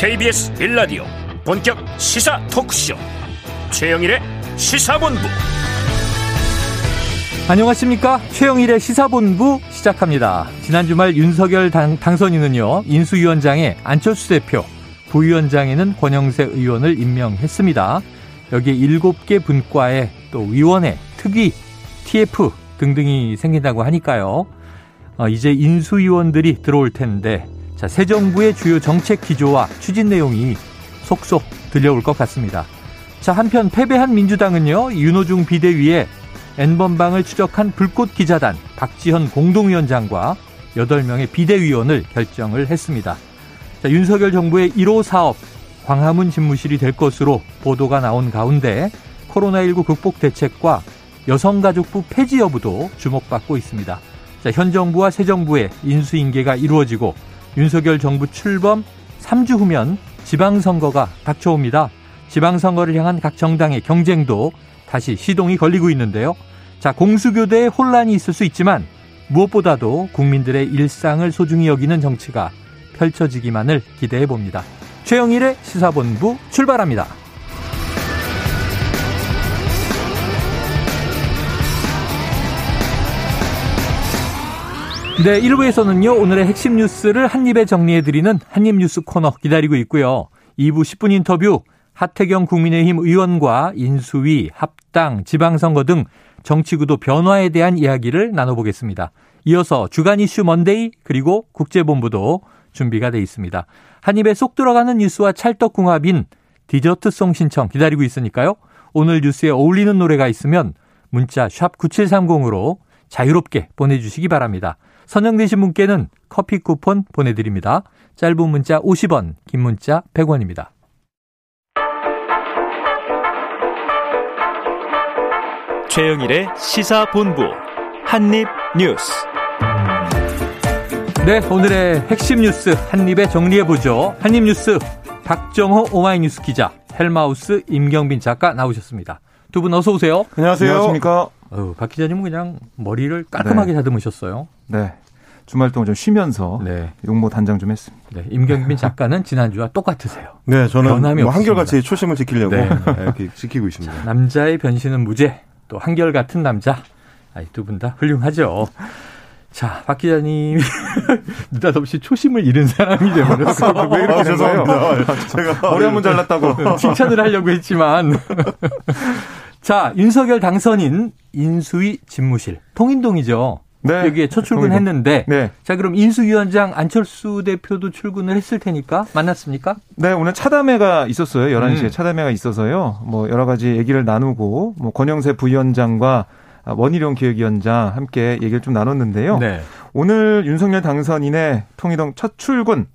KBS 빌라디오 본격 시사 토크쇼. 최영일의 시사본부. 안녕하십니까? 최영일의 시사본부 시작합니다. 지난 주말 윤석열 당, 당선인은요 인수위원장에 안철수 대표 부위원장에는 권영세 의원을 임명했습니다. 여기에 7개 분과에 또 위원회 특위 TF 등등이 생긴다고 하니까요. 어, 이제 인수위원들이 들어올 텐데 자, 새 정부의 주요 정책 기조와 추진 내용이 속속 들려올 것 같습니다. 자, 한편 패배한 민주당은요, 윤호중 비대위에 N번방을 추적한 불꽃 기자단 박지현 공동위원장과 8명의 비대위원을 결정을 했습니다. 자, 윤석열 정부의 1호 사업 광화문 집무실이 될 것으로 보도가 나온 가운데 코로나19 극복 대책과 여성가족부 폐지 여부도 주목받고 있습니다. 자, 현 정부와 새 정부의 인수인계가 이루어지고 윤석열 정부 출범 3주 후면 지방선거가 닥쳐옵니다. 지방선거를 향한 각 정당의 경쟁도 다시 시동이 걸리고 있는데요. 자, 공수교대에 혼란이 있을 수 있지만 무엇보다도 국민들의 일상을 소중히 여기는 정치가 펼쳐지기만을 기대해 봅니다. 최영일의 시사본부 출발합니다. 네, 1부에서는요, 오늘의 핵심 뉴스를 한입에 정리해드리는 한입뉴스 코너 기다리고 있고요. 2부 10분 인터뷰, 하태경 국민의힘 의원과 인수위, 합당, 지방선거 등 정치구도 변화에 대한 이야기를 나눠보겠습니다. 이어서 주간 이슈 먼데이, 그리고 국제본부도 준비가 돼 있습니다. 한입에 쏙 들어가는 뉴스와 찰떡궁합인 디저트송 신청 기다리고 있으니까요. 오늘 뉴스에 어울리는 노래가 있으면 문자 샵 9730으로 자유롭게 보내주시기 바랍니다. 선정되신 분께는 커피 쿠폰 보내드립니다. 짧은 문자 50원, 긴 문자 100원입니다. 최영일의 시사본부 한입뉴스 네, 오늘의 핵심 뉴스 한입에 정리해보죠. 한입뉴스 박정호 오마이뉴스 기자, 헬마우스 임경빈 작가 나오셨습니다. 두 분 어서 오세요. 안녕하세요. 안녕하십니까. 어, 박 기자님은 그냥 머리를 깔끔하게 네. 다듬으셨어요. 네. 주말 동안 좀 쉬면서 네. 용모 단장 좀 했습니다. 네, 임경빈 작가는 지난주와 똑같으세요. 네, 저는 뭐 한결같이 초심을 지키려고 네. 이렇게 지키고 있습니다. 남자의 변신은 무죄, 또 한결같은 남자. 두 분 다 훌륭하죠. 자, 박 기자님 느닷없이 초심을 잃은 사람이 되버렸어요. 왜 이렇게 아, 죄송합니다. 제가 머리 한 번 잘랐다고 칭찬을 하려고 했지만 자, 윤석열 당선인 인수위 집무실 통인동이죠. 네. 여기에 첫 출근했는데 네. 자 그럼 인수위원장 안철수 대표도 출근을 했을 테니까 만났습니까? 네 오늘 차담회가 있었어요 11시에 음. 차담회가 있어서요 뭐 여러 가지 얘기를 나누고 뭐 권영세 부위원장과 원희룡 기획위원장 함께 얘기를 좀 나눴는데요 네. 오늘 윤석열 당선인의 통일동 첫 출근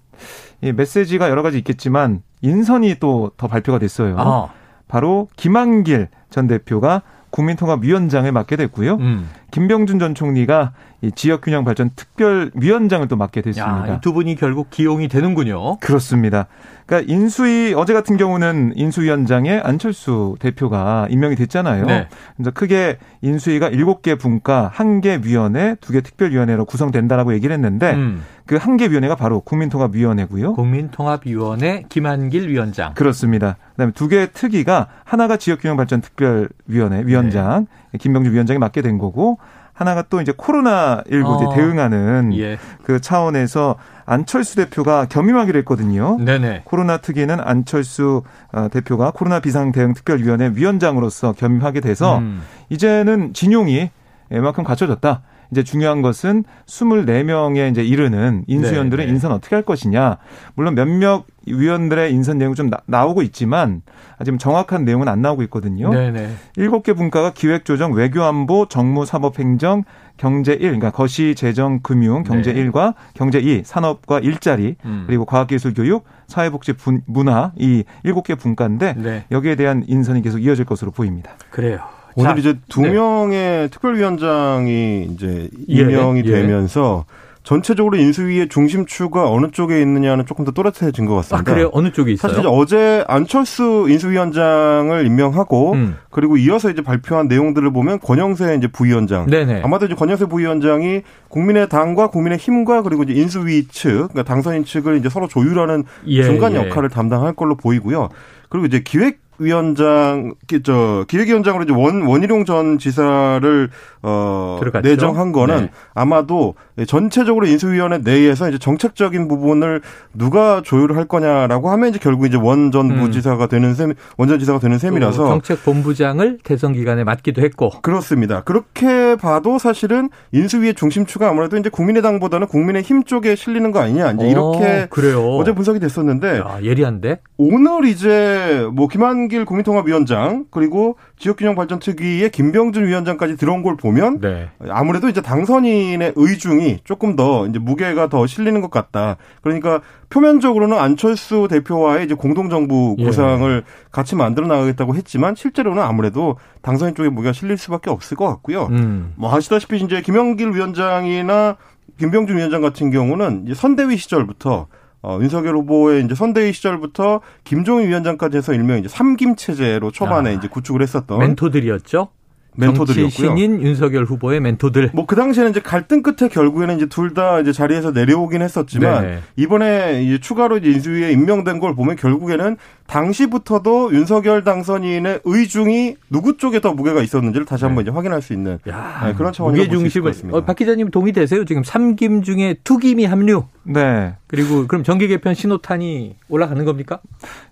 이 메시지가 여러 가지 있겠지만 인선이 또 더 발표가 됐어요 아. 바로 김한길 전 대표가 국민통합위원장을 맡게 됐고요. 음. 김병준 전 총리가 이 지역균형 발전 특별위원장을 또 맡게 됐습니다. 두 분이 결국 기용이 되는군요. 그렇습니다. 그러니까 인수위 어제 같은 경우는 인수위원장에 안철수 대표가 임명이 됐잖아요. 네. 그래서 크게 인수위가 7개 분과 1개 위원회, 2개 특별위원회로 구성된다라고 얘기를 했는데 음. 그한 개 위원회가 바로 국민통합위원회고요. 국민통합위원회 김한길 위원장. 그렇습니다. 그다음에 두개 특위가 하나가 지역균형발전특별위원회 위원장 네. 김병주 위원장이 맡게 된 거고 하나가 또 이제 코로나19 어. 대응하는 예. 그 차원에서 안철수 대표가 겸임하기로 했거든요. 네네. 코로나 특위는 안철수 어, 대표가 코로나 비상 대응 특별위원회 위원장으로서 겸임하게 돼서 음. 이제는 진용이 이만큼 갖춰졌다. 이제 중요한 것은 24명에 이제 이르는 인수위원들의 네, 네. 인선 어떻게 할 것이냐. 물론 몇몇 위원들의 인선 내용 좀 나, 오고 있지만 아직 정확한 내용은 안 나오고 있거든요. 네네. 7개 분과가 기획조정, 외교안보, 정무사법행정, 경제 1, 그러니까 거시, 재정, 금융, 경제 네. 1과 경제 2, 산업과 일자리, 음. 그리고 과학기술교육, 사회복지, 분, 문화 이 7개 분과인데 네. 여기에 대한 인선이 계속 이어질 것으로 보입니다. 그래요. 오늘 자, 이제 두 네. 명의 특별위원장이 이제 예, 임명이 예, 되면서 예. 전체적으로 인수위의 중심추가 어느 쪽에 있느냐는 조금 더 또렷해진 것 같습니다. 아, 그래요? 어느 쪽에 있어요? 사실 어제 안철수 인수위원장을 임명하고 음. 그리고 이어서 이제 발표한 내용들을 보면 권영세 이제 부위원장. 네네. 아마도 이제 권영세 부위원장이 국민의당과 국민의힘과 그리고 이제 인수위 측, 그러니까 당선인 측을 이제 서로 조율하는 예, 중간 예. 역할을 예. 담당할 걸로 보이고요. 그리고 이제 기획 위원장 저 기획위원장으로 이제 원 원희룡 전 지사를 어 들어갔죠? 내정한 거는 네. 아마도 전체적으로 인수위원회 내에서 이제 정책적인 부분을 누가 조율을 할 거냐라고 하면 이제 결국 이제 원전 음. 부지사가 되는 셈 원전 지사가 되는 셈이라서 정책 본부장을 대선 기간에 맡기도 했고 그렇습니다. 그렇게 봐도 사실은 인수위의 중심추가 아무래도 이제 국민의당보다는 국민의힘 쪽에 실리는 거 아니냐 이제 이렇게 어, 그래요. 어제 분석이 됐었는데 야, 예리한데 오늘 이제 뭐 김한 길 국민통합위원장 그리고 지역균형발전특위의 김병준 위원장까지 들어온 걸 보면 네. 아무래도 이제 당선인의 의중이 조금 더 이제 무게가 더 실리는 것 같다. 그러니까 표면적으로는 안철수 대표와의 이제 공동정부 예. 구상을 예. 같이 만들어 나가겠다고 했지만 실제로는 아무래도 당선인 쪽에 무게가 실릴 수밖에 없을 것 같고요. 음. 뭐 아시다시피 이제 김영길 위원장이나 김병준 위원장 같은 경우는 이제 선대위 시절부터 어, 윤석열 후보의 이제 선대위 시절부터 김종인 위원장까지 해서 일명 이제 삼김 체제로 초반에 아, 이제 구축을 했었던 멘토들이었죠. 멘토들이었고요. 신인 윤석열 후보의 멘토들. 뭐 그 당시에는 이제 갈등 끝에 결국에는 이제 둘 다 이제 자리에서 내려오긴 했었지만 네. 이번에 이제 추가로 이제 인수위에 임명된 걸 보면 결국에는 당시부터도 윤석열 당선인의 의중이 누구 쪽에 더 무게가 있었는지를 다시 한번 네. 이제 확인할 수 있는 야, 네, 그런 차원의 무게 중심을. 어, 박 기자님 동의되세요? 지금 삼김 중에 투김이 합류. 네. 그리고 그럼 정계 개편 신호탄이 올라가는 겁니까?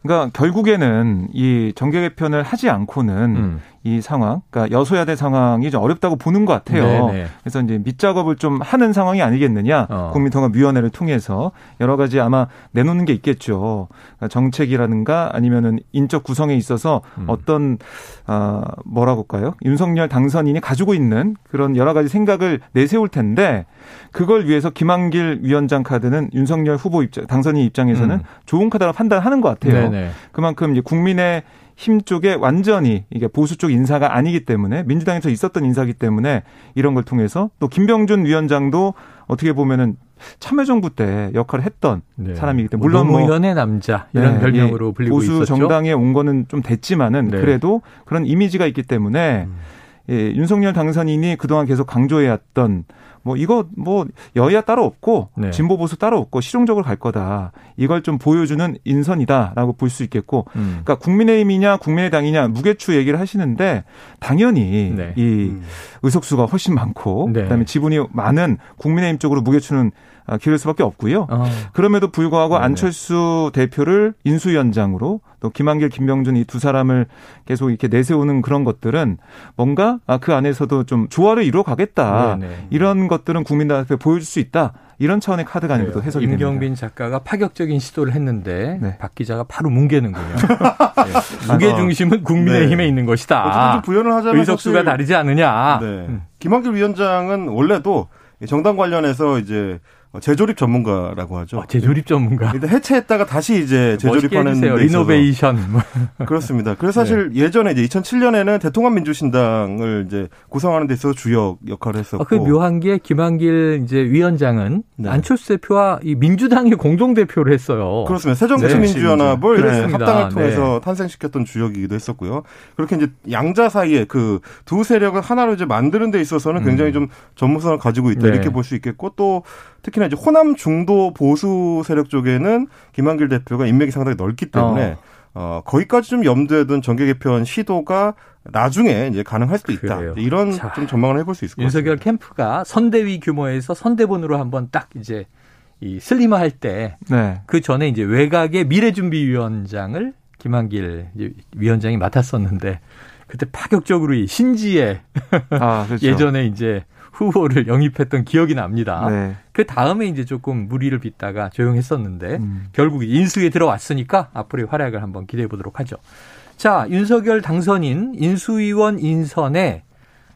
그러니까 결국에는 이 정계 개편을 하지 않고는 음. 이 상황, 그러니까 여소야대 상황이 좀 어렵다고 보는 것 같아요. 네네. 네. 그래서 이제 밑작업을 좀 하는 상황이 아니겠느냐. 어. 국민통합위원회를 통해서 여러 가지 아마 내놓는 게 있겠죠. 그러니까 정책이라든가 아니면은 인적 구성에 있어서 음. 어떤 아 뭐라고 할까요? 윤석열 당선인이 가지고 있는 그런 여러 가지 생각을 내세울 텐데 그걸 위해서 김한길 위원장 카드 는 윤석열 후보 입장 당선인 입장에서는 음. 좋은 카드라 판단하는 것 같아요. 네네. 그만큼 이제 국민의 힘 쪽에 완전히 이게 보수 쪽 인사가 아니기 때문에 민주당에서 있었던 인사기 때문에 이런 걸 통해서 또 김병준 위원장도 어떻게 보면은 참여정부 때 역할을 했던 네. 사람이기 때문에 물론 뭐 노무현의 남자 이런 네, 별명으로 예, 불리고 보수 있었죠. 정당에 온 거는 좀 됐지만은 네. 그래도 그런 이미지가 있기 때문에 음. 예, 윤석열 당선인이 그동안 계속 강조해왔던 뭐 이거 뭐 여야 따로 없고 네. 진보 보수 따로 없고 실용적으로 갈 거다. 이걸 좀 보여주는 인선이다라고 볼 수 있겠고, 음. 그러니까 국민의힘이냐 국민의당이냐 무게추 얘기를 하시는데 당연히 네. 이 음. 의석수가 훨씬 많고 네. 그다음에 지분이 많은 국민의힘 쪽으로 무게추는 아, 기를 수밖에 없고요. 어. 그럼에도 불구하고 네네. 안철수 대표를 인수위원장으로 또 김한길, 김병준 이 두 사람을 계속 이렇게 내세우는 그런 것들은 뭔가 아, 그 안에서도 좀 조화를 이루어 가겠다. 이런 것들은 국민들 앞에 보여줄 수 있다. 이런 차원의 카드가 아니고 도 해석이 임경빈 됩니다. 작가가 파격적인 시도를 했는데 네. 박 기자가 바로 뭉개는군요. 네. 무게 중심은 국민의힘에 네. 있는 것이다. 어쨌든 부연을 하자면 의석수가 다르지 않느냐. 네. 음. 김한길 위원장은 원래도 정당 관련해서 이제 어, 재조립 전문가라고 하죠. 아, 재조립 전문가. 일단 해체했다가 다시 이제 재조립하는 데 리노베이션. 그렇습니다. 그래서 사실 네. 예전에 이제 2007년에는 대통합 민주신당을 이제 구성하는 데 있어서 주역 역할을 했었고. 아, 그 묘한 게 김한길 이제 위원장은 네. 안철수 대표와 이 민주당의 공동 대표를 했어요. 그렇습니다. 새정치민주연합을 네. 합당을 통해서 네. 탄생시켰던 주역이기도 했었고요. 그렇게 이제 양자 사이에 그 두 세력을 하나로 이제 만드는 데 있어서는 굉장히 음. 좀 전문성을 가지고 있다 네. 이렇게 볼 수 있겠고 또 특히나 이제 호남 중도 보수 세력 쪽에는 김한길 대표가 인맥이 상당히 넓기 때문에 어. 어, 거기까지 좀 염두에 둔 정계 개편 시도가 나중에 이제 가능할 수도 있다. 그래요. 이런 자, 좀 전망을 해볼 수 있을 것 같습니다. 윤석열 캠프가 선대위 규모에서 선대본으로 한번 딱 이제 이 슬리머 할때 네. 그 전에 이제 외곽의 미래준비위원장을 김한길 위원장이 맡았었는데 그때 파격적으로 이 신지에 아, 그렇죠. 예전에 이제 후보를 영입했던 기억이 납니다. 네. 그 다음에 이제 조금 무리를 빚다가 조용했었는데 음. 결국 인수에 들어왔으니까 앞으로의 활약을 한번 기대해 보도록 하죠. 자, 윤석열 당선인 인수위원 인선에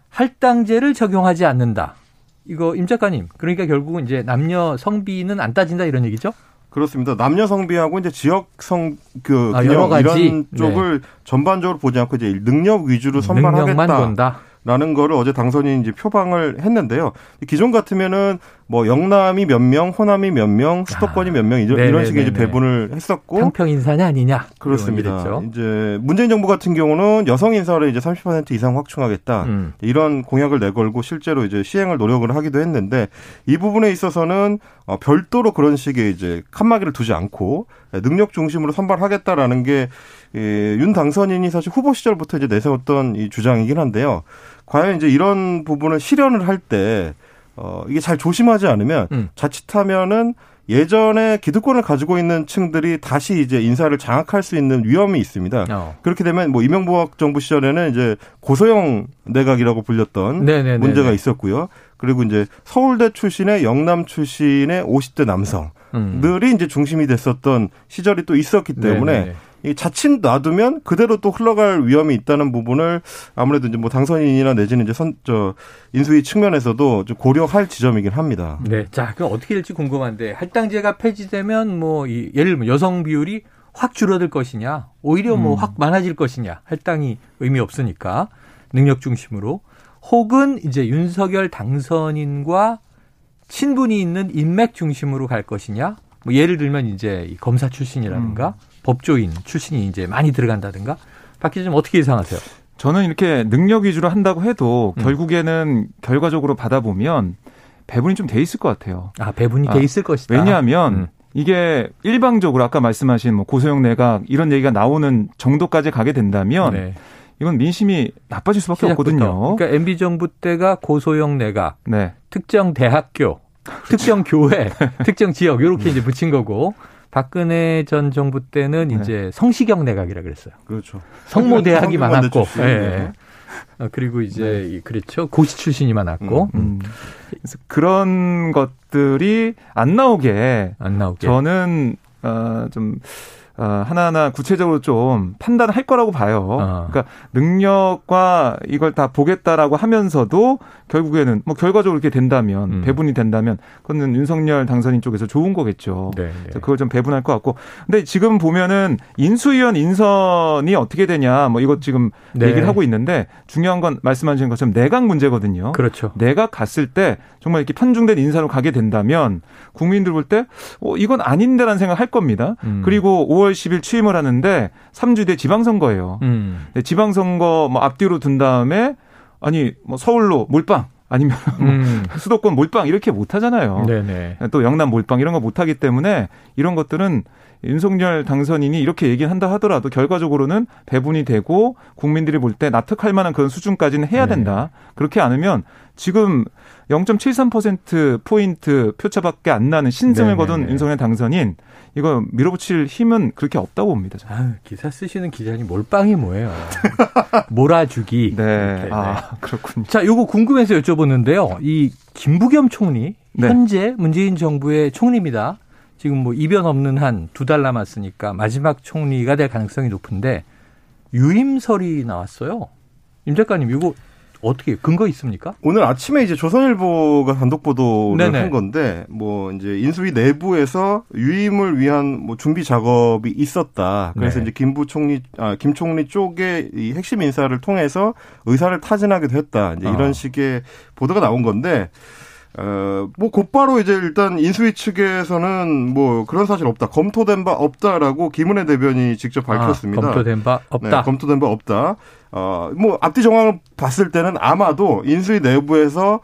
할당제를 적용하지 않는다. 이거 임 작가님, 그러니까 결국은 이제 남녀 성비는 안 따진다 이런 얘기죠? 그렇습니다. 남녀 성비하고 이제 지역 성 그 아, 여러 가지 이런 쪽을 네. 전반적으로 보지 않고 이제 능력 위주로 선발하겠다. 라는 거를 어제 당선인이 이제 표방을 했는데요. 기존 같으면은 뭐 영남이 몇 명, 호남이 몇 명, 수도권이 아, 몇명 이런, 이런 식의 이제 배분을 했었고 평평 인사냐 아니냐 그렇습니다. 이제 문재인 정부 같은 경우는 여성 인사를 이제 30% 이상 확충하겠다 음. 이런 공약을 내걸고 실제로 이제 시행을 노력을 하기도 했는데 이 부분에 있어서는 어, 별도로 그런 식의 이제 칸막이를 두지 않고 능력 중심으로 선발하겠다라는 게 예, 윤 당선인이 사실 후보 시절부터 이제 내세웠던 이 주장이긴 한데요. 과연 이제 이런 부분을 실현을 할 때 어, 이게 잘 조심하지 않으면 음. 자칫하면은 예전에 기득권을 가지고 있는 층들이 다시 이제 인사를 장악할 수 있는 위험이 있습니다. 어. 그렇게 되면 뭐 이명박 정부 시절에는 이제 고소형 내각이라고 불렸던 네네네네. 문제가 있었고요. 그리고 이제 서울대 출신의 영남 출신의 50대 남성들이 음. 이제 중심이 됐었던 시절이 또 있었기 때문에 네네. 이 자칫 놔두면 그대로 또 흘러갈 위험이 있다는 부분을 아무래도 이제 뭐 당선인이나 내지는 이제 선, 저, 인수위 측면에서도 좀 고려할 지점이긴 합니다. 네. 자, 그럼 어떻게 될지 궁금한데 할당제가 폐지되면 뭐 이, 예를 들면 여성 비율이 확 줄어들 것이냐, 오히려 뭐확 음. 많아질 것이냐, 할당이 의미 없으니까 능력 중심으로 혹은 이제 윤석열 당선인과 친분이 있는 인맥 중심으로 갈 것이냐, 뭐 예를 들면 이제 검사 출신이라든가 음. 법조인 출신이 이제 많이 들어간다든가 박 기자님 어떻게 예상하세요? 저는 이렇게 능력 위주로 한다고 해도 음. 결국에는 결과적으로 받아보면 배분이 좀 돼 있을 것 같아요. 아 배분이 아, 돼 있을 것이다. 왜냐하면 음. 이게 일방적으로 아까 말씀하신 뭐 고소영 내각 이런 얘기가 나오는 정도까지 가게 된다면 네. 이건 민심이 나빠질 수밖에 시작부터. 없거든요. 그러니까 MB 정부 때가 고소영 내각, 네. 특정 대학교, 특정 교회, 특정 지역 이렇게 이제 붙인 거고 박근혜 전 정부 때는 네. 이제 성시경 내각이라 그랬어요. 그렇죠. 성모 대학이 많았고, 예. 네. 어, 그리고 이제 네. 그렇죠 고시 출신이 많았고 음, 음. 그래서 그런 것들이 안 나오게 안 나오게 저는 어 좀 어, 하나하나 구체적으로 좀 판단할 거라고 봐요. 어. 그러니까 능력과 이걸 다 보겠다라고 하면서도 결국에는 뭐 결과적으로 이렇게 된다면 음. 배분이 된다면 그거는 윤석열 당선인 쪽에서 좋은 거겠죠. 네, 네. 그걸 좀 배분할 것 같고. 근데 지금 보면은 인수위원 인선이 어떻게 되냐 뭐 이것 지금 네. 얘기를 하고 있는데 중요한 건 말씀하신 것처럼 내각 문제거든요. 그렇죠. 내각 갔을 때 정말 이렇게 편중된 인사로 가게 된다면 국민들 볼 때 어, 이건 아닌데라는 생각 할 겁니다. 음. 그리고 5월 10일 취임을 하는데 3주 뒤에 지방선거예요. 음. 지방선거 뭐 앞뒤로 둔 다음에 아니 뭐 서울로 몰빵 아니면 음. 수도권 몰빵 이렇게 못 하잖아요. 네네. 또 영남 몰빵 이런 거 못 하기 때문에 이런 것들은 윤석열 당선인이 이렇게 얘기를 한다 하더라도 결과적으로는 배분이 되고 국민들이 볼 때 납득할 만한 그런 수준까지는 해야 네. 된다. 네. 그렇게 않으면 지금 0.73% 포인트 표차밖에 안 나는 신승을 네네네. 거둔 윤석열 당선인 이거 밀어붙일 힘은 그렇게 없다고 봅니다. 아, 기사 쓰시는 기자님 몰빵이 뭐예요? 몰아주기. 네. 이렇게. 아, 네. 그렇군요. 자, 요거 궁금해서 여쭤보는데요. 이 김부겸 총리 네. 현재 문재인 정부의 총리입니다. 지금 뭐 이변 없는 한 두 달 남았으니까 마지막 총리가 될 가능성이 높은데 유임설이 나왔어요. 임 작가님 이거 어떻게 근거 있습니까? 오늘 아침에 이제 조선일보가 단독 보도를 네네. 한 건데 뭐 이제 인수위 내부에서 유임을 위한 뭐 준비 작업이 있었다. 그래서 네. 이제 김부 총리 아, 김 총리 쪽에 이 핵심 인사를 통해서 의사를 타진하기도 했다. 이제 이런 어. 식의 보도가 나온 건데 어, 뭐 곧바로 이제 일단 인수위 측에서는 뭐 그런 사실 없다. 검토된 바 없다라고 김은혜 대변인이 직접 아, 밝혔습니다. 아, 검토된 바 없다. 네, 검토된 바 없다. 어, 뭐 앞뒤 정황을 봤을 때는 아마도 인수위 내부에서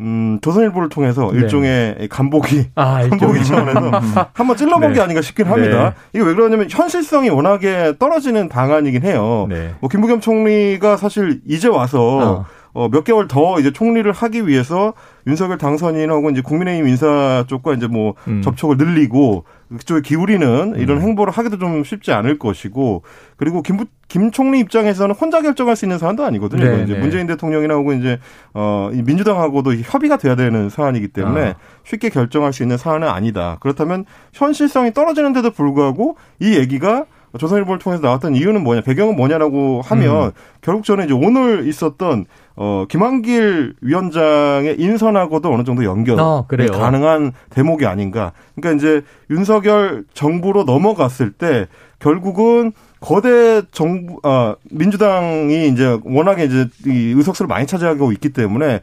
음, 조선일보를 통해서 네. 일종의 간보기, 아, 간보기 차원에서 한번 찔러본 네. 게 아닌가 싶긴 합니다. 네. 이게 왜 그러냐면 현실성이 워낙에 떨어지는 방안이긴 해요. 네. 뭐 김부겸 총리가 사실 이제 와서 어. 어, 몇 개월 더 이제 총리를 하기 위해서 윤석열 당선인 혹은 이제 국민의힘 인사 쪽과 이제 뭐 음. 접촉을 늘리고 그쪽에 기울이는 이런 음. 행보를 하기도 좀 쉽지 않을 것이고 그리고 김, 김 총리 입장에서는 혼자 결정할 수 있는 사안도 아니거든요. 네, 이제 네. 문재인 대통령이나 혹은 이제 어 민주당하고도 협의가 돼야 되는 사안이기 때문에 아. 쉽게 결정할 수 있는 사안은 아니다. 그렇다면 현실성이 떨어지는데도 불구하고 이 얘기가 조선일보를 통해서 나왔던 이유는 뭐냐, 배경은 뭐냐라고 하면 음. 결국 저는 이제 오늘 있었던 어 김한길 위원장의 인선하고도 어느 정도 연결이 어, 가능한 대목이 아닌가. 그러니까 이제 윤석열 정부로 넘어갔을 때 결국은 거대 정부 아 민주당이 이제 워낙에 이제 이 의석수를 많이 차지하고 있기 때문에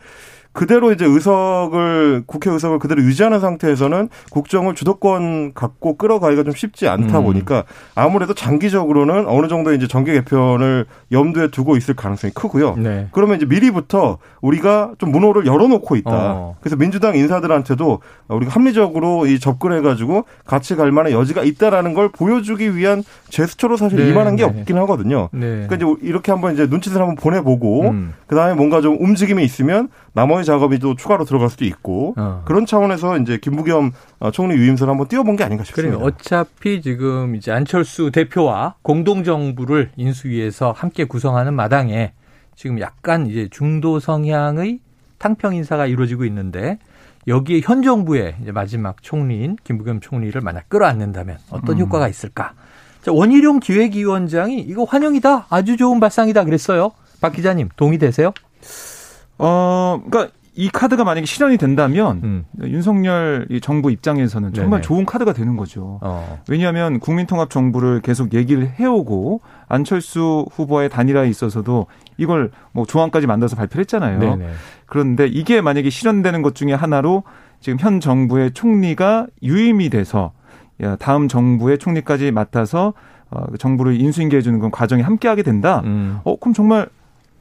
그대로 이제 의석을 국회 의석을 그대로 유지하는 상태에서는 국정을 주도권 갖고 끌어가기가 좀 쉽지 않다 음. 보니까 아무래도 장기적으로는 어느 정도 이제 정계 개편을 염두에 두고 있을 가능성이 크고요. 네. 그러면 이제 미리부터 우리가 좀 문호를 열어놓고 있다. 어. 그래서 민주당 인사들한테도 우리가 합리적으로 이 접근해가지고 같이 갈 만한 여지가 있다라는 걸 보여주기 위한 제스처로 사실 네. 임하는 게 네. 없긴 하거든요. 네. 그러니까 이제 이렇게 한번 이제 눈치를 한번 보내보고 음. 그 다음에 뭔가 좀 움직임이 있으면 나머지 작업이 또 추가로 들어갈 수도 있고 어. 그런 차원에서 이제 김부겸 어, 총리 유임선을 한번 띄워본 게 아닌가 싶습니다. 그래요. 어차피 지금 이제 안철수 대표와 공동 정부를 인수위에서 함께 구성하는 마당에 지금 약간 이제 중도 성향의 탕평 인사가 이루어지고 있는데 여기에 현 정부의 마지막 총리인 김부겸 총리를 만약 끌어안는다면 어떤 음. 효과가 있을까? 자, 원희룡 기획위원장이 이거 환영이다. 아주 좋은 발상이다 그랬어요. 박 기자님 동의되세요? 어, 그러니까 이 카드가 만약에 실현이 된다면 음. 윤석열 정부 입장에서는 정말 네네. 좋은 카드가 되는 거죠. 어. 왜냐하면 국민통합 정부를 계속 얘기를 해오고 안철수 후보의 단일화에 있어서도 이걸 뭐 조항까지 만들어서 발표를 했잖아요. 네네. 그런데 이게 만약에 실현되는 것 중에 하나로 지금 현 정부의 총리가 유임이 돼서 다음 정부의 총리까지 맡아서 어, 정부를 인수인계해 주는 건 과정이 함께하게 된다. 음. 어 그럼 정말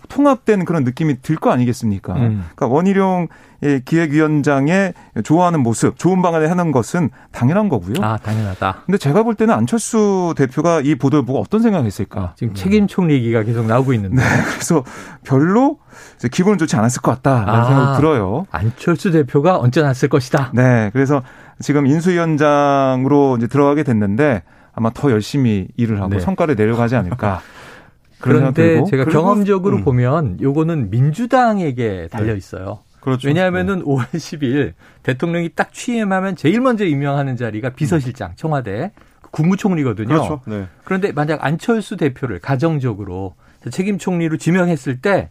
통합된 그런 느낌이 들 거 아니겠습니까? 음. 그러니까 원희룡 기획위원장의 좋아하는 모습, 좋은 방안을 하는 것은 당연한 거고요. 아, 당연하다. 근데 제가 볼 때는 안철수 대표가 이 보도를 보고 어떤 생각을 했을까? 아, 지금 책임 총리 얘기가 계속 나오고 있는데. 네, 그래서 별로 기분은 좋지 않았을 것 같다라는 아, 생각이 들어요. 안철수 대표가 언짢았을 것이다. 네, 그래서 지금 인수위원장으로 이제 들어가게 됐는데 아마 더 열심히 일을 하고 네. 성과를 내려가지 않을까. 그런데 제가 경험적으로 음. 보면 요거는 민주당에게 달려 네. 있어요. 네. 그렇죠. 왜냐하면은 네. 5월 10일 대통령이 딱 취임하면 제일 먼저 임명하는 자리가 비서실장 청와대 국무총리거든요. 그렇죠. 네. 그런데 만약 안철수 대표를 가정적으로 책임 총리로 지명했을 때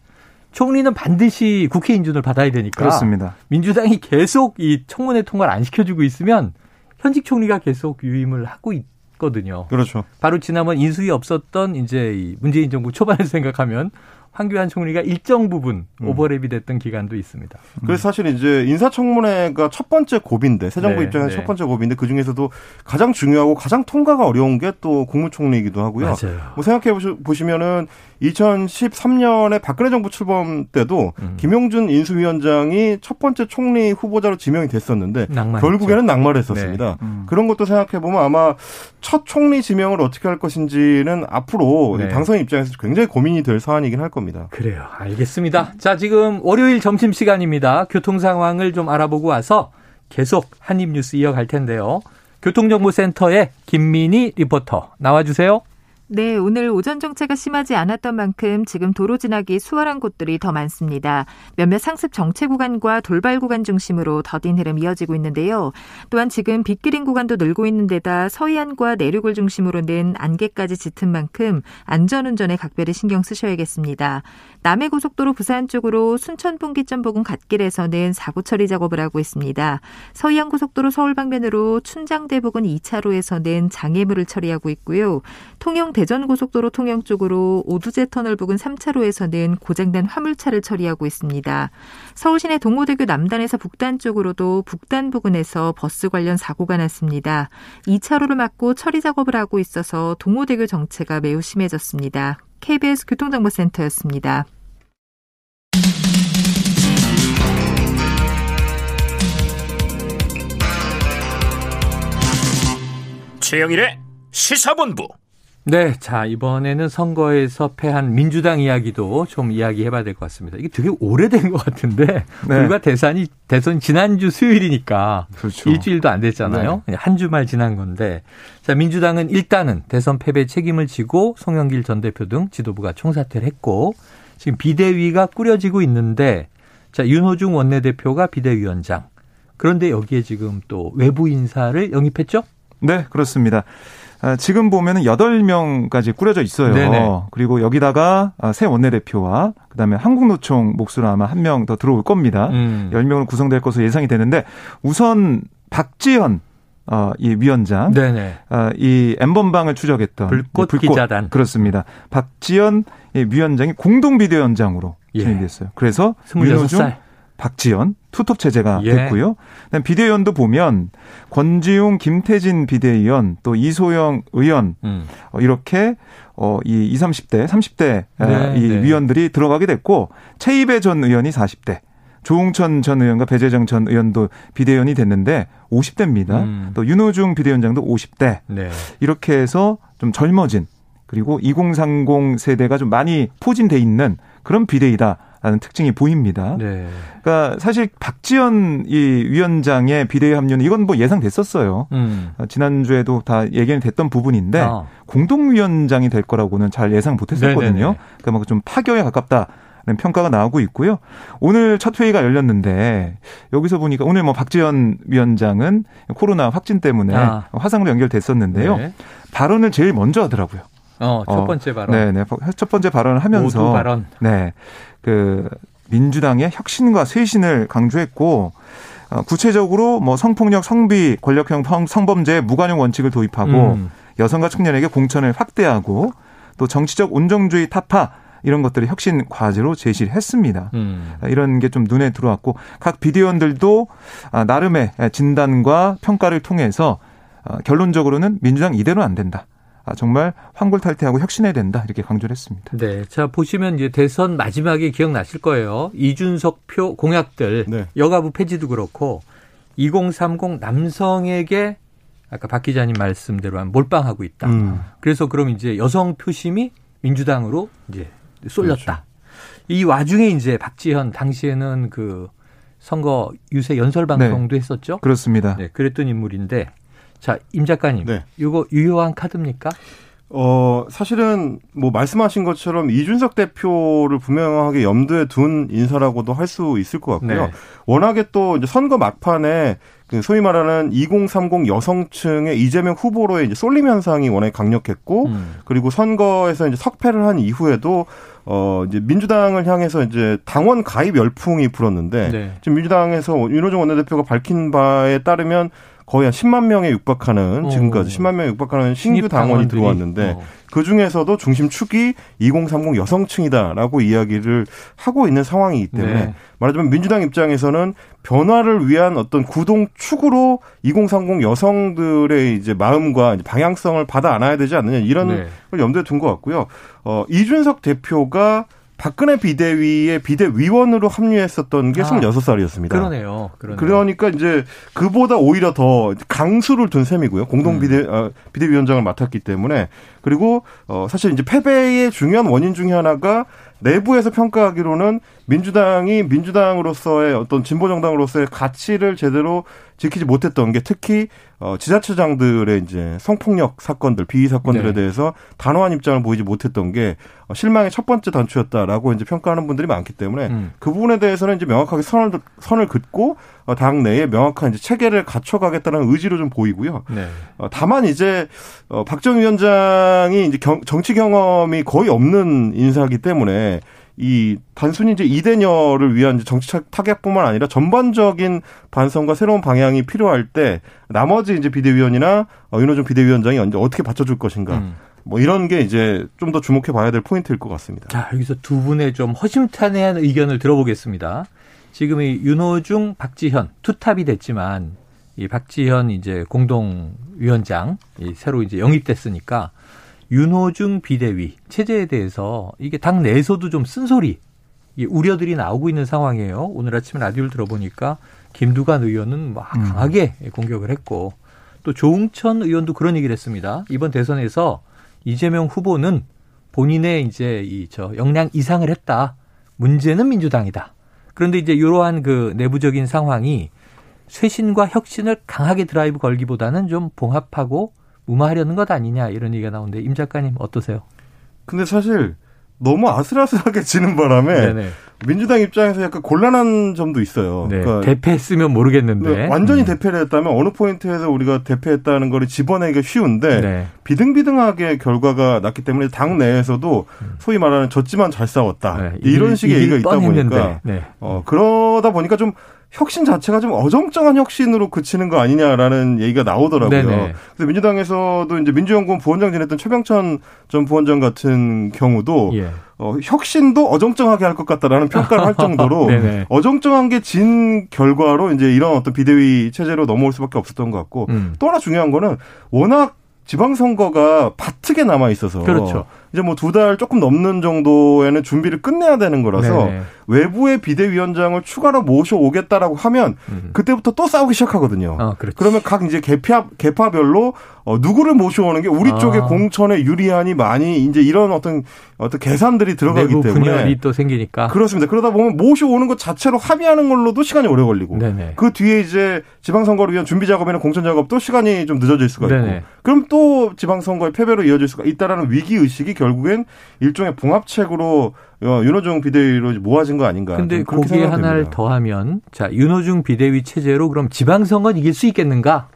총리는 반드시 국회 인준을 받아야 되니까 그렇습니다. 민주당이 계속 이 청문회 통과를 안 시켜주고 있으면 현직 총리가 계속 유임을 하고 있, 거든요. 그렇죠. 바로 지난번 인수위 없었던 이제 문재인 정부 초반을 생각하면 황교안 총리가 일정 부분 음. 오버랩이 됐던 기간도 있습니다. 그래서 사실 이제 인사청문회가 첫 번째 고비인데 새 정부 네, 입장에서 네. 첫 번째 고비인데 그 중에서도 가장 중요하고 가장 통과가 어려운 게 또 국무총리이기도 하고요. 맞아요. 뭐 생각해 보시면은 2013년에 박근혜 정부 출범 때도 음. 김용준 인수위원장이 첫 번째 총리 후보자로 지명이 됐었는데 낭만했죠. 결국에는 낙마했었습니다. 네. 음. 그런 것도 생각해 보면 아마 첫 총리 지명을 어떻게 할 것인지는 앞으로 네. 당선 입장에서 굉장히 고민이 될 사안이긴 할 겁니다. 그래요. 알겠습니다. 자, 지금 월요일 점심 시간입니다. 교통 상황을 좀 알아보고 와서 계속 한입 뉴스 이어갈 텐데요. 교통정보센터의 김민희 리포터 나와주세요. 네, 오늘 오전 정체가 심하지 않았던 만큼 지금 도로 지나기 수월한 곳들이 더 많습니다. 몇몇 상습 정체 구간과 돌발 구간 중심으로 더딘 흐름 이어지고 있는데요. 또한 지금 빗길인 구간도 늘고 있는 데다 서해안과 내륙을 중심으로는 안개까지 짙은 만큼 안전운전에 각별히 신경 쓰셔야겠습니다. 남해고속도로 부산 쪽으로 순천 분기점 부근 갓길에서는 사고 처리 작업을 하고 있습니다. 서해안고속도로 서울 방면으로 춘장대 부근 2차로에서는 장애물을 처리하고 있고요. 통영 대전고속도로 통영 쪽으로 오두제 터널 부근 3차로에서는 고장난 화물차를 처리하고 있습니다. 서울시내 동호대교 남단에서 북단 쪽으로도 북단 부근에서 버스 관련 사고가 났습니다. 2차로를 막고 처리 작업을 하고 있어서 동호대교 정체가 매우 심해졌습니다. KBS 교통정보센터였습니다. 최영일의 시사본부. 네, 자 이번에는 선거에서 패한 민주당 이야기도 좀 이야기해봐야 될 것 같습니다. 이게 되게 오래된 것 같은데 네. 불과 대선이 대선 지난주 수요일이니까 그렇죠. 일주일도 안 됐잖아요. 네. 한 주말 지난 건데 자 민주당은 일단은 대선 패배 책임을 지고 송영길 전 대표 등 지도부가 총사퇴를 했고 지금 비대위가 꾸려지고 있는데 자 윤호중 원내대표가 비대위원장 그런데 여기에 지금 또 외부 인사를 영입했죠? 네, 그렇습니다. 아, 지금 보면은 8명까지 꾸려져 있어요. 네네. 그리고 여기다가 아, 새 원내대표와 그다음에 한국노총 몫으로 아마 한 명 더 들어올 겁니다. 음. 10명으로 구성될 것으로 예상이 되는데 우선 박지현 어, 이 위원장, 네네. 어, 이 엠번방을 추적했던 불꽃, 불꽃 기자단 그렇습니다. 박지원 위원장이 공동 비대위원장으로 예. 진행됐어요. 그래서 26살 박지원 투톱 체제가 예. 됐고요. 비대위원도 보면 권지웅, 김태진 비대위원, 또 이소영 의원 음. 어, 이렇게 어, 이 20, 30대, 30대 네, 이 네. 위원들이 들어가게 됐고 최이배 전 의원이 40대. 조홍천 전 의원과 배재정 전 의원도 비대위원이 됐는데 50대입니다. 음. 또 윤호중 비대위원장도 50대. 네. 이렇게 해서 좀 젊어진 그리고 2030 세대가 좀 많이 포진돼 있는 그런 비대위다. 라는 특징이 보입니다. 네. 그러니까 사실 박지원 이 위원장의 비대위 합류는 이건 뭐 예상됐었어요. 음. 어, 지난주에도 다 얘기는 됐던 부분인데 아. 공동위원장이 될 거라고는 잘 예상 못 했었거든요. 그러니까 뭐좀 파격에 가깝다. 평가가 나오고 있고요. 오늘 첫 회의가 열렸는데 여기서 보니까 오늘 뭐 박지원 위원장은 코로나 확진 때문에 아. 화상으로 연결됐었는데요. 네. 발언을 제일 먼저 하더라고요. 어, 첫 어, 번째 발언. 네, 네. 첫 번째 발언을 하면서 모두 발언. 네. 그 민주당의 혁신과 쇄신을 강조했고 어, 구체적으로 뭐 성폭력, 성비, 권력형 성범죄 무관용 원칙을 도입하고 음. 여성과 청년에게 공천을 확대하고 또 정치적 온정주의 타파 이런 것들을 혁신 과제로 제시를 했습니다. 음. 이런 게 좀 눈에 들어왔고 각 비대위원들도 아, 나름의 진단과 평가를 통해서 어, 결론적으로는 민주당 이대로 안 된다. 아, 정말 황골탈퇴하고 혁신해야 된다 이렇게 강조를 했습니다. 네, 자 보시면 이제 대선 마지막에 기억나실 거예요. 이준석 표 공약들 네. 여가부 폐지도 그렇고 2030 남성에게 아까 박 기자님 말씀대로 한 몰빵하고 있다. 음. 그래서 그럼 이제 여성 표심이 민주당으로 이제 쏠렸다. 그렇죠. 이 와중에 이제 박지현 당시에는 그 선거 유세 연설 방송도 네. 했었죠. 그렇습니다. 네, 그랬던 인물인데 자, 임 작가님. 네. 이거 유효한 카드입니까? 어, 사실은 뭐 말씀하신 것처럼 이준석 대표를 분명하게 염두에 둔 인사라고도 할 수 있을 것 같고요. 네. 워낙에 또 이제 선거 막판에 그 소위 말하는 2030 여성층의 이재명 후보로의 이제 쏠림 현상이 워낙에 강력했고 음. 그리고 선거에서 이제 석패를 한 이후에도 어 이제 민주당을 향해서 이제 당원 가입 열풍이 불었는데 네. 지금 민주당에서 윤호중 원내대표가 밝힌 바에 따르면 거의 한 10만 명에 육박하는 어. 지금까지 10만 명에 육박하는 신규 당원이 들어왔는데 어. 그 중에서도 중심축이 2030 여성층이다라고 이야기를 하고 있는 상황이기 때문에 네. 말하자면 민주당 입장에서는 변화를 위한 어떤 구동축으로 2030 여성들의 이제 마음과 방향성을 받아 안아야 되지 않느냐 이런 네. 걸 염두에 둔 것 같고요. 어, 이준석 대표가 박근혜 비대위의 비대위원으로 합류했었던 게 아, 26살이었습니다. 그러네요. 그러네요. 그러니까 이제 그보다 오히려 더 강수를 둔 셈이고요. 공동 비대 음. 어, 비대위원장을 맡았기 때문에 그리고 어 사실 이제 패배의 중요한 원인 중에 하나가 내부에서 평가하기로는 민주당이 민주당으로서의 어떤 진보 정당으로서의 가치를 제대로 지키지 못했던 게 특히 어 지자체장들의 이제 성폭력 사건들, 비위 사건들에 네. 대해서 단호한 입장을 보이지 못했던 게 어, 실망의 첫 번째 단추였다라고 이제 평가하는 분들이 많기 때문에 음. 그 부분에 대해서는 이제 명확하게 선을 선을 긋고 어, 당 내에 명확한 이제 체계를 갖춰가겠다는 의지로 좀 보이고요. 네. 어, 다만 이제 어, 박정 위원장이 이제 경, 정치 경험이 거의 없는 인사이기 때문에 이 단순히 이제 이대녀를 위한 정치 타격뿐만 아니라 전반적인 반성과 새로운 방향이 필요할 때 나머지 이제 비대위원이나 어, 윤호중 비대위원장이 언제 어떻게 받쳐줄 것인가. 음. 뭐 이런 게 이제 좀 더 주목해 봐야 될 포인트일 것 같습니다. 자, 여기서 두 분의 좀 허심탄회한 의견을 들어보겠습니다. 지금 이 윤호중, 박지현 투탑이 됐지만 이 박지현 이제 공동위원장 이 새로 이제 영입됐으니까 윤호중 비대위 체제에 대해서 이게 당 내에서도 좀 쓴소리, 우려들이 나오고 있는 상황이에요. 오늘 아침에 라디오를 들어보니까 김두관 의원은 막 음. 강하게 음. 공격을 했고 또 조웅천 의원도 그런 얘기를 했습니다. 이번 대선에서 이재명 후보는 본인의 이제 이 저 역량 이상을 했다. 문제는 민주당이다. 그런데 이제 이러한 그 내부적인 상황이 쇄신과 혁신을 강하게 드라이브 걸기보다는 좀 봉합하고 무마하려는 것 아니냐 이런 얘기가 나오는데 임 작가님 어떠세요? 근데 사실 너무 아슬아슬하게 지는 바람에 네네. 민주당 입장에서 약간 곤란한 점도 있어요. 네. 그러니까 대패했으면 모르겠는데 네, 완전히 음. 대패를 했다면 어느 포인트에서 우리가 대패했다는 거를 집어내기가 쉬운데 네. 비등비등하게 결과가 났기 때문에 당 내에서도 음. 소위 말하는 졌지만 잘 싸웠다 네. 이런 식의 얘기가 있다 보니까 네. 어, 그러다 보니까 좀 혁신 자체가 좀 어정쩡한 혁신으로 그치는 거 아니냐라는 얘기가 나오더라고요. 네네. 그래서 민주당에서도 이제 민주연구원 부원장 지냈던 최병천 전 부원장 같은 경우도 예. 어, 혁신도 어정쩡하게 할 것 같다라는 평가를 할 정도로 어정쩡한 게 진 결과로 이제 이런 어떤 비대위 체제로 넘어올 수밖에 없었던 것 같고 음. 또 하나 중요한 거는 워낙 지방선거가 바트게 남아 있어서 그렇죠. 이제 뭐 두 달 조금 넘는 정도에는 준비를 끝내야 되는 거라서 네네. 외부의 비대위원장을 추가로 모셔오겠다라고 하면 음. 그때부터 또 싸우기 시작하거든요. 아, 그러면 각 이제 개파 개파별로 어, 누구를 모셔오는 게 우리 아. 쪽의 공천에 유리하니 많이 이제 이런 어떤 어떤 계산들이 들어가기 내부 때문에 분열이 또 생기니까 그렇습니다. 그러다 보면 모셔오는 것 자체로 합의하는 걸로도 시간이 오래 걸리고 네네. 그 뒤에 이제 지방선거를 위한 준비 작업이나 공천 작업도 시간이 좀 늦어질 수가 있고 네네. 그럼 또 지방선거의 패배로 이어질 수가 있다라는 위기 의식이 결국엔 일종의 봉합책으로 어, 윤호중 비대위로 모아진 거 아닌가. 근데 거기에 하나를 더하면 자 윤호중 비대위 체제로 그럼 지방선거는 이길 수 있겠는가?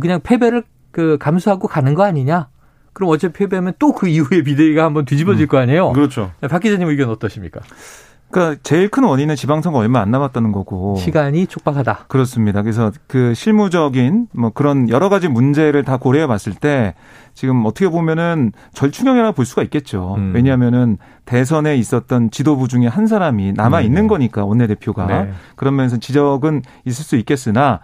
그냥 패배를 그 감수하고 가는 거 아니냐? 그럼 어차피 패배하면 또 그 이후에 비대위가 한번 뒤집어질 음, 거 아니에요? 그렇죠. 박 기자님 의견 어떠십니까? 그러니까 제일 큰 원인은 지방선거 얼마 안 남았다는 거고 시간이 촉박하다. 그렇습니다. 그래서 그 실무적인 뭐 그런 여러 가지 문제를 다 고려해 봤을 때 지금 어떻게 보면은 절충형이라 볼 수가 있겠죠. 음. 왜냐하면은 대선에 있었던 지도부 중에 한 사람이 남아 있는 네. 거니까 원내대표가 네. 그런 면에서 지적은 있을 수 있겠으나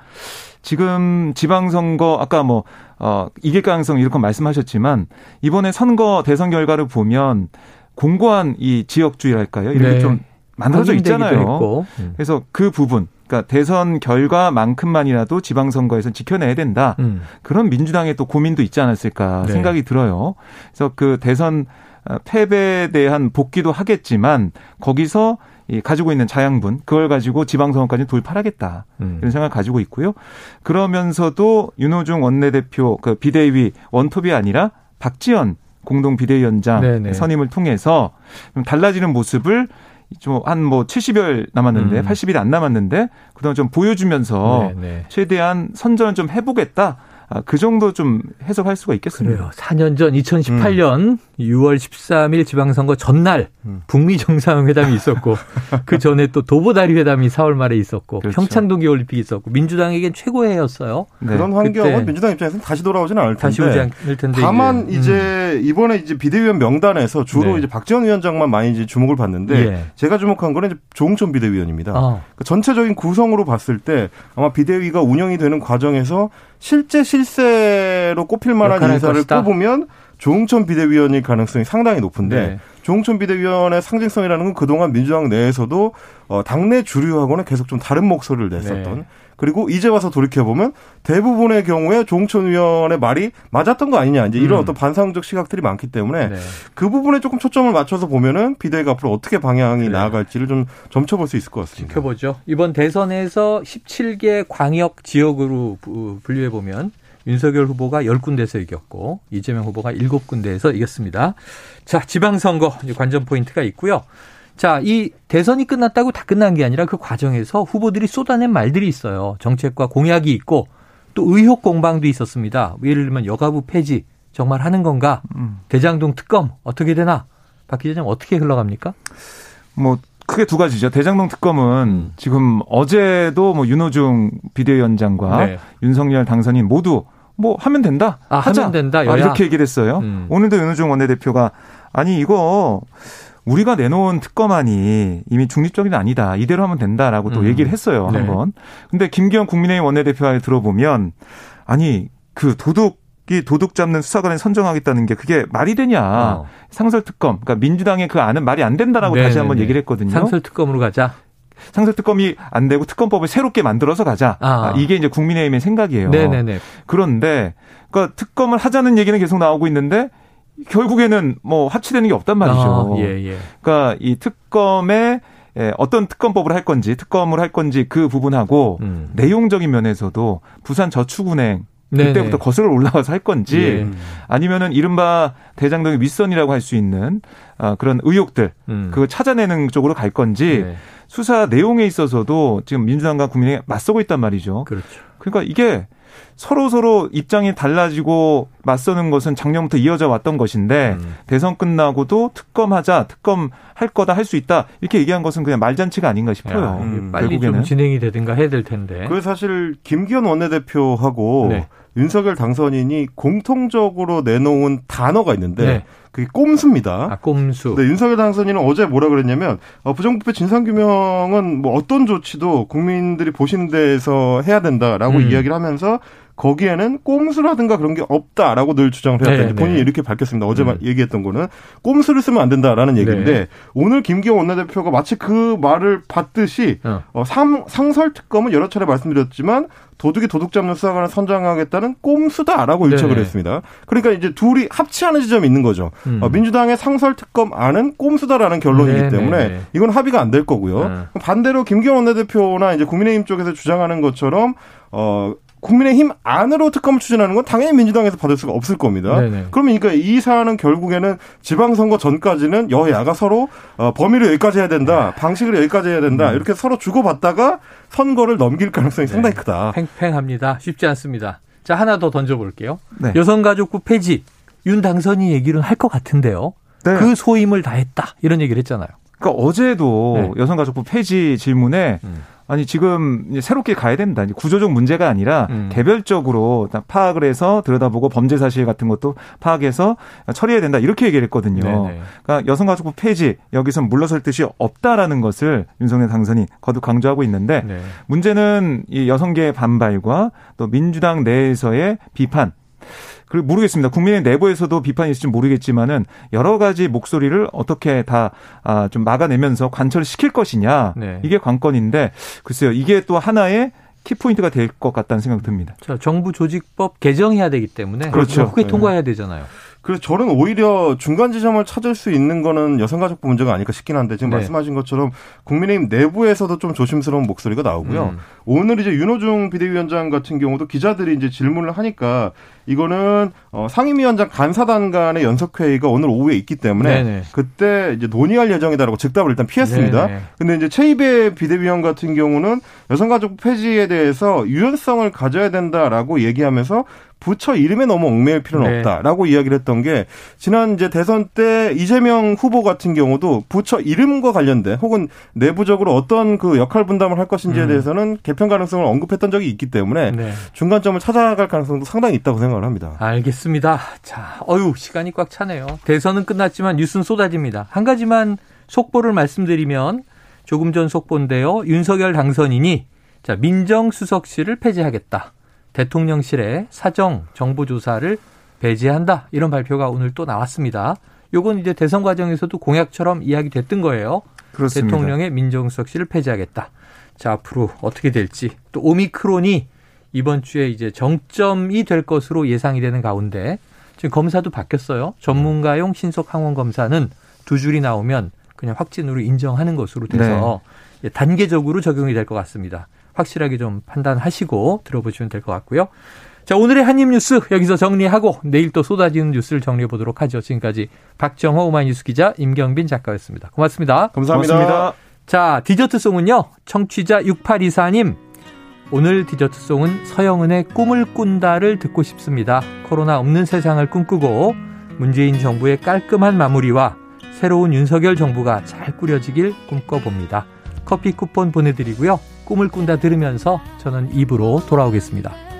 지금 지방선거 아까 뭐 어, 이길 가능성 이렇게 말씀하셨지만 이번에 선거 대선 결과를 보면 공고한 이 지역주의랄까요? 이렇게 네. 좀 만들어져 있잖아요. 음. 그래서 그 부분, 그러니까 대선 결과만큼만이라도 지방선거에서 지켜내야 된다. 음. 그런 민주당의 또 고민도 있지 않았을까 네. 생각이 들어요. 그래서 그 대선 어, 패배에 대한 복귀도 하겠지만 거기서 이 가지고 있는 자양분 그걸 가지고 지방선거까지 돌파하겠다 음. 이런 생각을 가지고 있고요. 그러면서도 윤호중 원내대표 그 비대위 원톱이 아니라 박지원 공동 비대위원장 네네. 선임을 통해서 좀 달라지는 모습을 좀한뭐 70여 남았는데 음. 80일이 안 남았는데 그동안 좀 보여주면서 네네. 최대한 선전을 좀 해보겠다. 아, 그 정도 좀 해석할 수가 있겠습니다. 그래요. 4년 전 2018년 음. 6월 13일 지방선거 전날 음. 북미 정상회담이 있었고 그 전에 또 도보다리 회담이 4월 말에 있었고 그렇죠. 평창 동계 올림픽이 있었고 민주당에겐 최고의 해였어요. 네. 그런 환경은 민주당 입장에서는 다시 돌아오지는 않을 텐데. 다시 오지 않을 텐데. 다만 이제, 이제 음. 이번에 이제 비대위원 명단에서 주로 네. 이제 박지원 위원장만 많이 이제 주목을 받는데 예. 제가 주목한 거는 이제 조홍천 비대위원입니다. 어. 그러니까 전체적인 구성으로 봤을 때 아마 비대위가 운영이 되는 과정에서 실제 실세로 꼽힐 만한 인사를 것이다. 꼽으면 조홍천 비대위원일 가능성이 상당히 높은데 네. 조홍천 비대위원의 상징성이라는 건 그동안 민주당 내에서도 어, 당내 주류하고는 계속 좀 다른 목소리를 냈었던 네. 그리고 이제 와서 돌이켜 보면 대부분의 경우에 조홍천 위원의 말이 맞았던 거 아니냐 이제 이런 음. 어떤 반상적 시각들이 많기 때문에 네. 그 부분에 조금 초점을 맞춰서 보면은 비대위가 앞으로 어떻게 방향이 네. 나아갈지를 좀 점쳐볼 수 있을 것 같습니다. 지켜보죠. 이번 대선에서 17개 광역 지역으로 분류해 보면 윤석열 후보가 10군데에서 이겼고 이재명 후보가 7군데에서 이겼습니다. 자, 지방선거 관전 포인트가 있고요. 자, 이 대선이 끝났다고 다 끝난 게 아니라 그 과정에서 후보들이 쏟아낸 말들이 있어요. 정책과 공약이 있고 또 의혹 공방도 있었습니다. 예를 들면 여가부 폐지 정말 하는 건가? 음. 대장동 특검 어떻게 되나? 박 기자님 어떻게 흘러갑니까? 뭐 크게 두 가지죠. 대장동 특검은 음. 지금 어제도 뭐 윤호중 비대위원장과 네. 윤석열 당선인 모두 뭐 하면 된다. 아, 하자. 하면 된다. 아, 이렇게 얘기를 했어요. 음. 오늘도 윤호중 원내대표가 아니 이거 우리가 내놓은 특검안이 이미 중립적이 아니다. 이대로 하면 된다라고 또 음. 얘기를 했어요. 네. 한번. 근데 김기현 국민의힘 원내대표가 들어보면 아니 그 도둑 이 도둑 잡는 수사관을 선정하겠다는 게 그게 말이 되냐. 어. 상설 특검. 그러니까 민주당의 그 안은 말이 안 된다라고 네네네. 다시 한번 얘기를 했거든요. 상설 특검으로 가자. 상설 특검이 안 되고 특검법을 새롭게 만들어서 가자. 아. 아. 이게 이제 국민의힘의 생각이에요. 네네네. 그런데 그러니까 특검을 하자는 얘기는 계속 나오고 있는데 결국에는 뭐 합치되는 게 없단 말이죠. 아, 예, 예. 그러니까 이 특검에 예, 어떤 특검법을 할 건지 특검을 할 건지 그 부분하고 음. 내용적인 면에서도 부산 저축은행 그때부터 네네. 거슬러 올라와서 할 건지 예. 아니면은 이른바 대장동의 윗선이라고 할 수 있는 어, 그런 의혹들 음. 그걸 찾아내는 쪽으로 갈 건지 네. 수사 내용에 있어서도 지금 민주당과 국민이 맞서고 있단 말이죠. 그렇죠. 그러니까 이게 서로 서로 입장이 달라지고 맞서는 것은 작년부터 이어져 왔던 것인데 음. 대선 끝나고도 특검하자, 특검 할 거다, 할 수 있다 이렇게 얘기한 것은 그냥 말잔치가 아닌가 싶어요. 야, 음, 빨리 결국에는. 좀 진행이 되든가 해야 될 텐데. 그 사실 김기현 원내대표하고 네. 윤석열 당선인이 공통적으로 내놓은 단어가 있는데 네. 그게 꼼수입니다. 아, 꼼수. 네, 윤석열 당선인은 어제 뭐라 그랬냐면 어, 부정부패 진상규명은 뭐 어떤 조치도 국민들이 보시는 데에서 해야 된다라고 음. 이야기를 하면서 거기에는 꼼수라든가 그런 게 없다라고 늘 주장을 해왔다. 네, 본인이 네. 이렇게 밝혔습니다. 어제 음. 얘기했던 거는 꼼수를 쓰면 안 된다라는 얘기인데 네. 오늘 김기호 원내대표가 마치 그 말을 받듯이 어. 어, 상, 상설 특검은 여러 차례 말씀드렸지만 도둑이 도둑 잡는 수사관을 선정하겠다는 꼼수다라고 일척을 네. 했습니다. 그러니까 이제 둘이 합치하는 지점이 있는 거죠. 음. 어, 민주당의 상설 특검 안은 꼼수다라는 결론이기 네, 때문에 네, 이건 합의가 안 될 거고요. 반대로 김기호 원내대표나 이제 국민의힘 쪽에서 주장하는 것처럼 어 국민의힘 안으로 특검을 추진하는 건 당연히 민주당에서 받을 수가 없을 겁니다. 네네. 그러면 그러니까 이 사안은 결국에는 지방선거 전까지는 여야가 서로 어, 범위를 여기까지 해야 된다, 네. 방식을 여기까지 해야 된다 음. 이렇게 서로 주고받다가 선거를 넘길 가능성이 네. 상당히 크다. 팽팽합니다. 쉽지 않습니다. 자 하나 더 던져볼게요. 네. 여성가족부 폐지 윤 당선이 얘기를 할 것 같은데요. 네. 그 소임을 다했다 이런 얘기를 했잖아요. 그러니까 어제도 네. 여성가족부 폐지 질문에 음. 아니 지금 새롭게 가야 된다. 구조적 문제가 아니라 음. 개별적으로 파악을 해서 들여다보고 범죄 사실 같은 것도 파악해서 처리해야 된다. 이렇게 얘기를 했거든요. 네네. 그러니까 여성가족부 폐지 여기서 물러설 뜻이 없다라는 것을 윤석열 당선이 거듭 강조하고 있는데 네. 문제는 이 여성계의 반발과 또 민주당 내에서의 비판 그리고 모르겠습니다. 국민의 내부에서도 비판이 있을지 모르겠지만은 여러 가지 목소리를 어떻게 다좀 아, 막아내면서 관철 시킬 것이냐 네. 이게 관건인데 글쎄요 이게 또 하나의 키포인트가 될 것 같다는 생각 듭니다. 자, 정부 조직법 개정해야 되기 때문에 그렇죠. 국회 통과해야 되잖아요. 그래서 저는 오히려 중간 지점을 찾을 수 있는 거는 여성가족부 문제가 아닐까 싶긴 한데 지금 네. 말씀하신 것처럼 국민의힘 내부에서도 좀 조심스러운 목소리가 나오고요. 음. 오늘 이제 윤호중 비대위원장 같은 경우도 기자들이 이제 질문을 하니까 이거는 어, 상임위원장 간사단 간의 연석회의가 오늘 오후에 있기 때문에 네네. 그때 이제 논의할 예정이다라고 즉답을 일단 피했습니다. 네네. 근데 이제 최이배 비대위원 같은 경우는 여성가족 폐지에 대해서 유연성을 가져야 된다라고 얘기하면서 부처 이름에 너무 얽매일 필요는 네. 없다라고 이야기를 했던 게 지난 이제 대선 때 이재명 후보 같은 경우도 부처 이름과 관련된 혹은 내부적으로 어떤 그 역할 분담을 할 것인지에 음. 대해서는 개편 가능성을 언급했던 적이 있기 때문에 네. 중간점을 찾아갈 가능성도 상당히 있다고 생각을 합니다. 알겠습니다. 자, 어유 시간이 꽉 차네요. 대선은 끝났지만 뉴스는 쏟아집니다. 한 가지만 속보를 말씀드리면 조금 전 속보인데요. 윤석열 당선인이 자 민정수석실을 폐지하겠다. 대통령실에 사정 정보 조사를 배제한다. 이런 발표가 오늘 또 나왔습니다. 요건 이제 대선 과정에서도 공약처럼 이야기됐던 거예요. 그렇습니다. 대통령의 민정수석실을 폐지하겠다. 자, 앞으로 어떻게 될지 또 오미크론이 이번 주에 이제 정점이 될 것으로 예상이 되는 가운데 지금 검사도 바뀌었어요. 전문가용 신속 항원 검사는 두 줄이 나오면 그냥 확진으로 인정하는 것으로 돼서 네. 단계적으로 적용이 될 것 같습니다. 확실하게 좀 판단하시고 들어보시면 될 것 같고요. 자, 오늘의 한입 뉴스 여기서 정리하고 내일 또 쏟아지는 뉴스를 정리해 보도록 하죠. 지금까지 박정호 오마이뉴스 기자 임경빈 작가였습니다. 고맙습니다. 감사합니다. 고맙습니다. 자, 디저트송은요. 청취자 6824님. 오늘 디저트송은 서영은의 꿈을 꾼다를 듣고 싶습니다. 코로나 없는 세상을 꿈꾸고 문재인 정부의 깔끔한 마무리와 새로운 윤석열 정부가 잘 꾸려지길 꿈꿔봅니다. 커피 쿠폰 보내드리고요. 꿈을 꾼다 들으면서 저는 입으로 돌아오겠습니다.